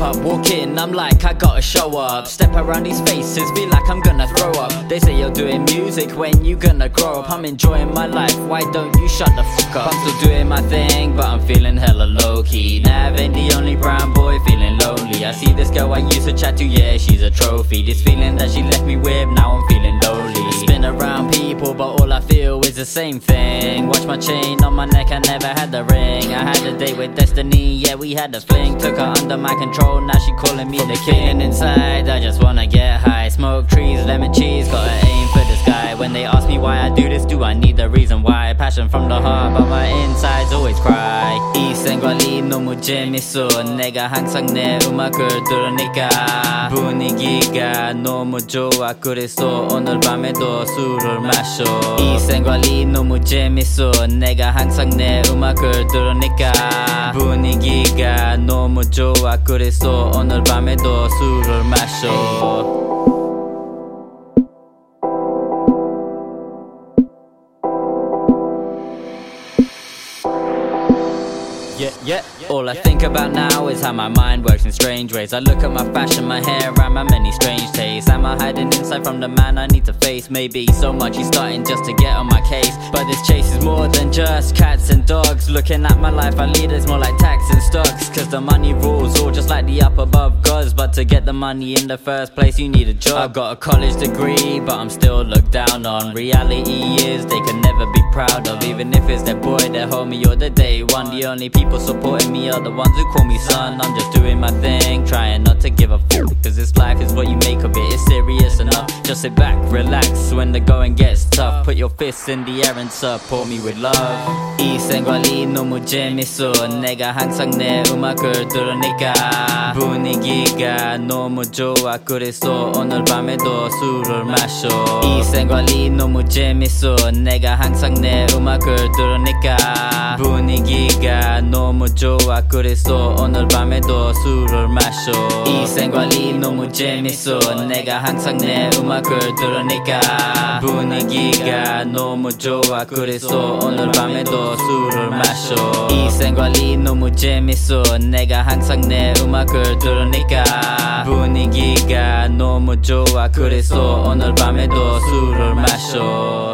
up, walk in, I'm like, I gotta show up. Step around these faces, be like I'm gonna throw up. They say you're doing music when you gonna grow up. I'm enjoying my life, why don't you shut the fuck up? I'm still doing my thing, but I'm feeling hella low key. Nav ain't the only brown boy feeling lonely. I see this girl I used to chat to, yeah, she's a trophy. This feeling that she left me with, now I'm feeling people, but all I feel is the same thing. Watch my chain on my neck, I never had the ring. I had a date with destiny, yeah, we had a fling. Took her under my control, now she calling me the king. And inside, I just wanna get high. Smoke trees, lemon cheese, gotta aim for the sky. When they ask me why I do this, do I need the reason why? Passion from the heart, but my insides always cry. 이 생활이 너무 재밌어. 내가 항상 내 음악을 들으니까 분 위기가 너무 좋아. 그래서 오늘 밤에도 술을 마셔. 이 생활이 너무 재밌어. 내가 항상 내 음악을 들으니까 분위기가 너무 좋아. 그래서 오늘 밤에도 술을 마셔. Yeah, yeah. All I think about now is how my mind works in strange ways. I look at my fashion, my hair, and my many strange tastes. Am I hiding inside from the man I need to face? Maybe so much he's starting just to get on my case. But this chase is more than just cats and dogs. Looking at my life, I lead it's more like tax and stocks. Cause the money rules, all just like the up above gods. But to get the money in the first place, you need a job. I've got a college degree, but I'm still looked down on. Reality is they can never be proud of. Even if it's their boy, their homie, or the day one. The only people supporting me are the ones who call me son. I'm just doing my thing, trying not to give a fuck. Cause this life is what you make of it, it's serious enough. Just sit back, relax when the going gets tough. Put your fists in the air and support me with love. 이 생활이 너무 재밌어. 내가 항상 내 음악을 들으니까 분위기가 너무 좋아. 그래서 오늘 밤에도 술을 마셔. 이 생활이 너무 재밌어. 내가 항상 내 음악을 들으니까 분위기가 너무 좋아. 그래서 오늘 밤에도 술을 마셔. 이 생활이 너무 재밌어. 내가 항상 내 음악을 들으니까 분위기가 너무 좋아. 그래서 오늘 밤에도 술을 마셔. 이 생활이 너무 재밌어. 내가 항상 내 음악을 들으니까 분위기가 너무 좋아. 그래서 오늘 밤에도 술을 마셔.